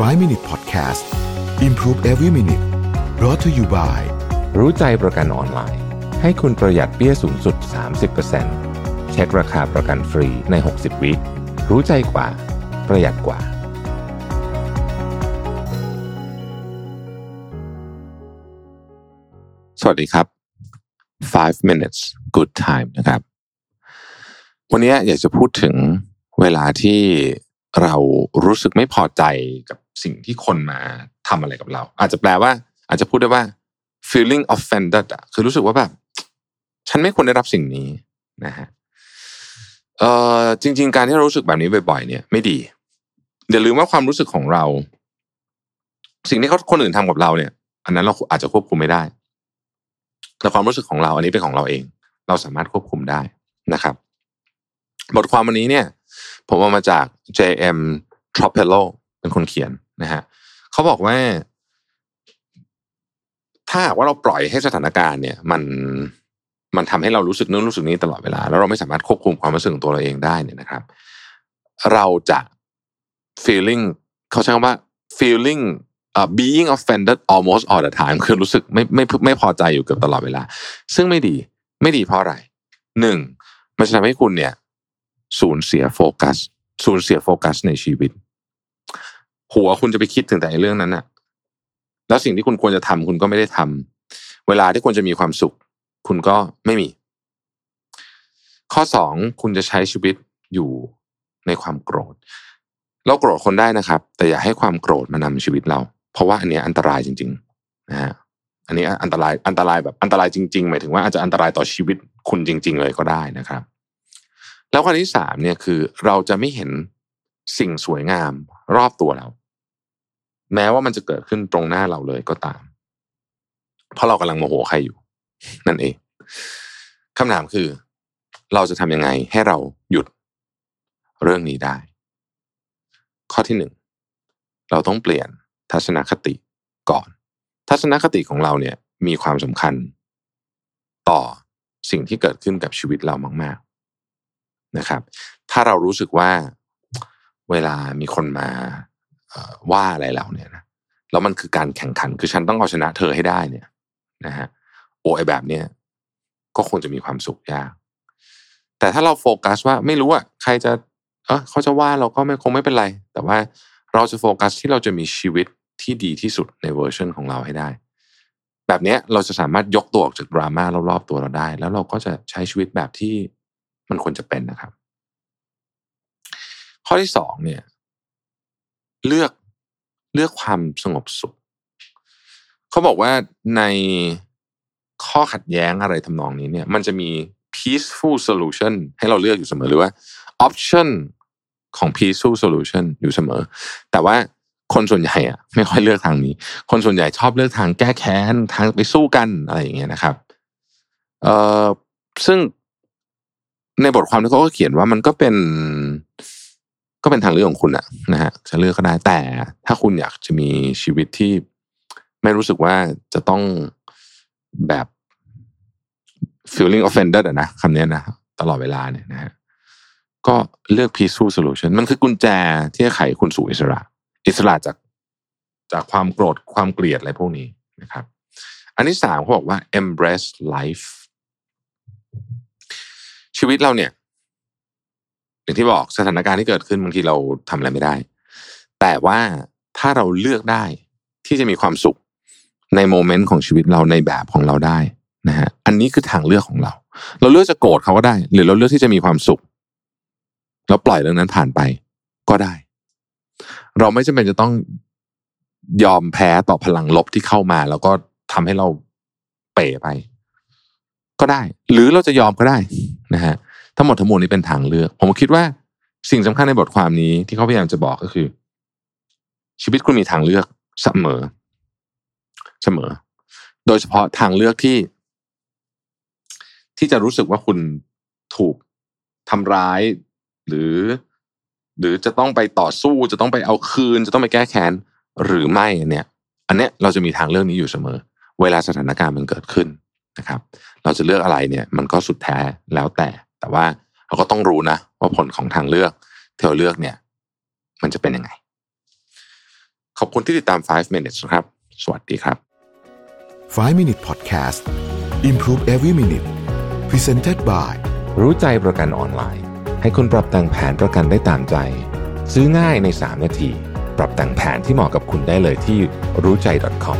5 Minute Podcast Improve Every Minute brought to you by รู้ใจประกันออนไลน์ ให้คุณประหยัดเปี้ยสูงสุด 30%เช็คราคาประกันฟรีใน 60 วิรู้ใจกว่า ประหยัดกว่า สวัสดีครับ 5 minutes good time นะครับ วันนี้อยากจะพูดถึงเวลาที่เรารู้สึกไม่พอใจกับ สิ่งที่คนมาทำอะไรกับเรา อาจจะแปลว่า อาจจะพูดได้ว่า feeling offended อะคือรู้สึกว่าแบบ ฉันไม่ควรได้รับสิ่งนี้นะฮะเอ่อจริง ๆ การที่เรารู้สึกแบบนี้บ่อย ๆ เนี่ยไม่ดีอย่าลืมว่าความรู้สึกของเรา สิ่งที่เขาคนอื่นทำกับเราเนี่ย อันนั้นเราอาจจะควบคุมไม่ได้ แต่ความรู้สึกของเราอันนี้เป็นของเราเอง เราสามารถควบคุมได้นะครับ บทความวันนี้เนี่ย ผมเอามาจาก J.M. Tropello เป็นคนเขียน นะฮะเขาบอกว่า ถ้าว่าเราปล่อยให้สถานการณ์เนี่ย มันมันทำให้เรารู้สึกนู้นรู้สึกนี้ตลอดเวลา แล้วเราไม่สามารถควบคุมความรู้สึกของตัวเราเองได้เนี่ยนะครับ เราจะ feeling เขาใช้คำว่า feeling uh, being offended almost all the time คือรู้สึกไม่ไม่ไม่พอใจอยู่เกือบตลอดเวลา ซึ่งไม่ดีไม่ดีเพราะอะไรหนึ่งมันจะทำให้คุณเนี่ย สูญเสียโฟกัส สูญเสียโฟกัสในชีวิต หัวคุณจะไปคิดถึงแต่เรื่องนั้นน่ะ แล้วสิ่งที่คุณควรจะทำคุณก็ไม่ได้ทำเวลาที่ควรจะมีความสุข คุณก็ไม่มี ข้อสองคุณจะใช้ชีวิตอยู่ในความโกรธ เราโกรธคนได้นะครับ แต่อย่าให้ความโกรธมานำชีวิตเรา เพราะว่าอันนี้อันตรายจริง ๆ นะฮะอันนี้อันตรายอันตรายแบบอันตรายจริงๆหมายถึงว่าอาจจะอันตรายต่อชีวิตคุณจริง ๆ เลยก็ได้นะครับ แล้วข้อที่สามเนี่ยคือเราจะไม่เห็นสิ่งสวยงามรอบตัวเรา แม้ว่ามันจะเกิดขึ้นตรงหน้าเราเลยก็ตาม เพราะเรากำลังโมโหใครอยู่ นั่นเองคำถามคือ เราจะทำยังไงให้เราหยุดเรื่องนี้ได้ ข้อที่หนึ่งเราต้องเปลี่ยนทัศนคติก่อน ทัศนคติของเราเนี่ยมีความสำคัญ ต่อสิ่งที่เกิดขึ้นกับชีวิตเรามากๆนะครับ ถ้าเรารู้สึกว่าเวลามีคนมา ว่าอะไรเราเนี่ยนะแล้วมันคือการแข่งขันคือฉันต้องเอาชนะเธอให้ได้เนี่ยนะฮะโอ้ไอแบบเนี้ยก็คงจะมีความสุขยาก แต่ถ้าเราโฟกัสว่าไม่รู้อะใครจะ เออเขาจะว่าเราก็ไม่คงไม่เป็นไร แต่ว่าเราจะโฟกัสที่เราจะมีชีวิตที่ดีที่สุดในเวอร์ชันของเราให้ได้ แบบนี้เราจะสามารถยกตัวออกจากดราม่ารอบๆตัวเราได้ แล้วเราก็จะใช้ชีวิตแบบที่มันควรจะเป็นนะครับ ข้อที่สองเนี่ย เลือกเลือกความสงบสุข เขาบอกว่าในข้อขัดแย้งอะไรทำนองนี้เนี่ย มันจะมี peaceful solution ให้เราเลือกอยู่เสมอหรือว่า option ของ peaceful solution อยู่เสมอ แต่ว่าคนส่วนใหญ่อะไม่ค่อยเลือกทางนี้ คนส่วนใหญ่ชอบเลือกทางแก้แค้นทางไปสู้กันอะไรอย่างเงี้ยนะครับเอ่อซึ่งในบทความที่เขาก็เขียนว่ามันก็เป็น ก็เป็นทางเลือกของคุณอะนะฮะจะเลือกก็ได้แต่ถ้าคุณอยากจะมีชีวิตที่ไม่รู้สึกว่าจะต้องแบบ feeling offended อะนะคำนี้นะตลอดเวลาเนี่ยนะฮะก็เลือก peaceful solution มันคือกุญแจที่จะไขคุณสู่อิสระ อิสระจากจากความโกรธความเกลียดอะไรพวกนี้นะครับ อันที่สามเขาบอกว่า embrace life ชีวิตเราเนี่ย อย่างที่บอกสถานการณ์ที่เกิดขึ้นบางทีเราทำอะไรไม่ได้ แต่ว่าถ้าเราเลือกได้ที่จะมีความสุขในโมเมนต์ของชีวิตเราในแบบของเราได้นะฮะอันนี้คือทางเลือกของเรา เราเลือกจะโกรธเขาก็ได้ หรือเราเลือกที่จะมีความสุข แล้วปล่อยเรื่องนั้นผ่านไปก็ได้ เราไม่จำเป็นจะต้องยอมแพ้ต่อพลังลบที่เข้ามา แล้วก็ทำให้เราเป๋ไป ก็ได้ หรือเราจะยอมก็ได้นะฮะ ทั้งหมดทั้งมวลนี้เป็นทางเลือก ผมคิดว่าสิ่งสำคัญในบทความนี้ที่เขาพยายามจะบอกก็คือ ชีวิตคุณมีทางเลือกเสมอ เสมอ โดยเฉพาะทางเลือกที่ ที่จะรู้สึกว่าคุณถูกทำร้าย หรือ หรือจะต้องไปต่อสู้ จะต้องไปเอาคืน จะต้องไปแก้แค้นหรือไม่เนี่ย อันเนี้ยเราจะมีทางเลือกนี้อยู่เสมอ เวลาสถานการณ์มันเกิดขึ้นนะครับ เราจะเลือกอะไรเนี่ย มันก็สุดแท้แล้วแต่ แต่ว่าเราก็ต้องรู้นะ ว่าผลของทางเลือกที่เราเลือกเนี่ย มันจะเป็นยังไงอบคุณที่ติดตาม 5 minutes นะครับ สวัสดีครับ 5 Minute Podcast Improve Every Minute Presented by รู้ใจประกันออนไลน์ ให้คุณปรับแต่งแผนประกันได้ตามใจ ซื้อง่ายใน 3 นาที ปรับแต่งแผนที่เหมาะกับคุณได้เลยที่รู้ใจ .com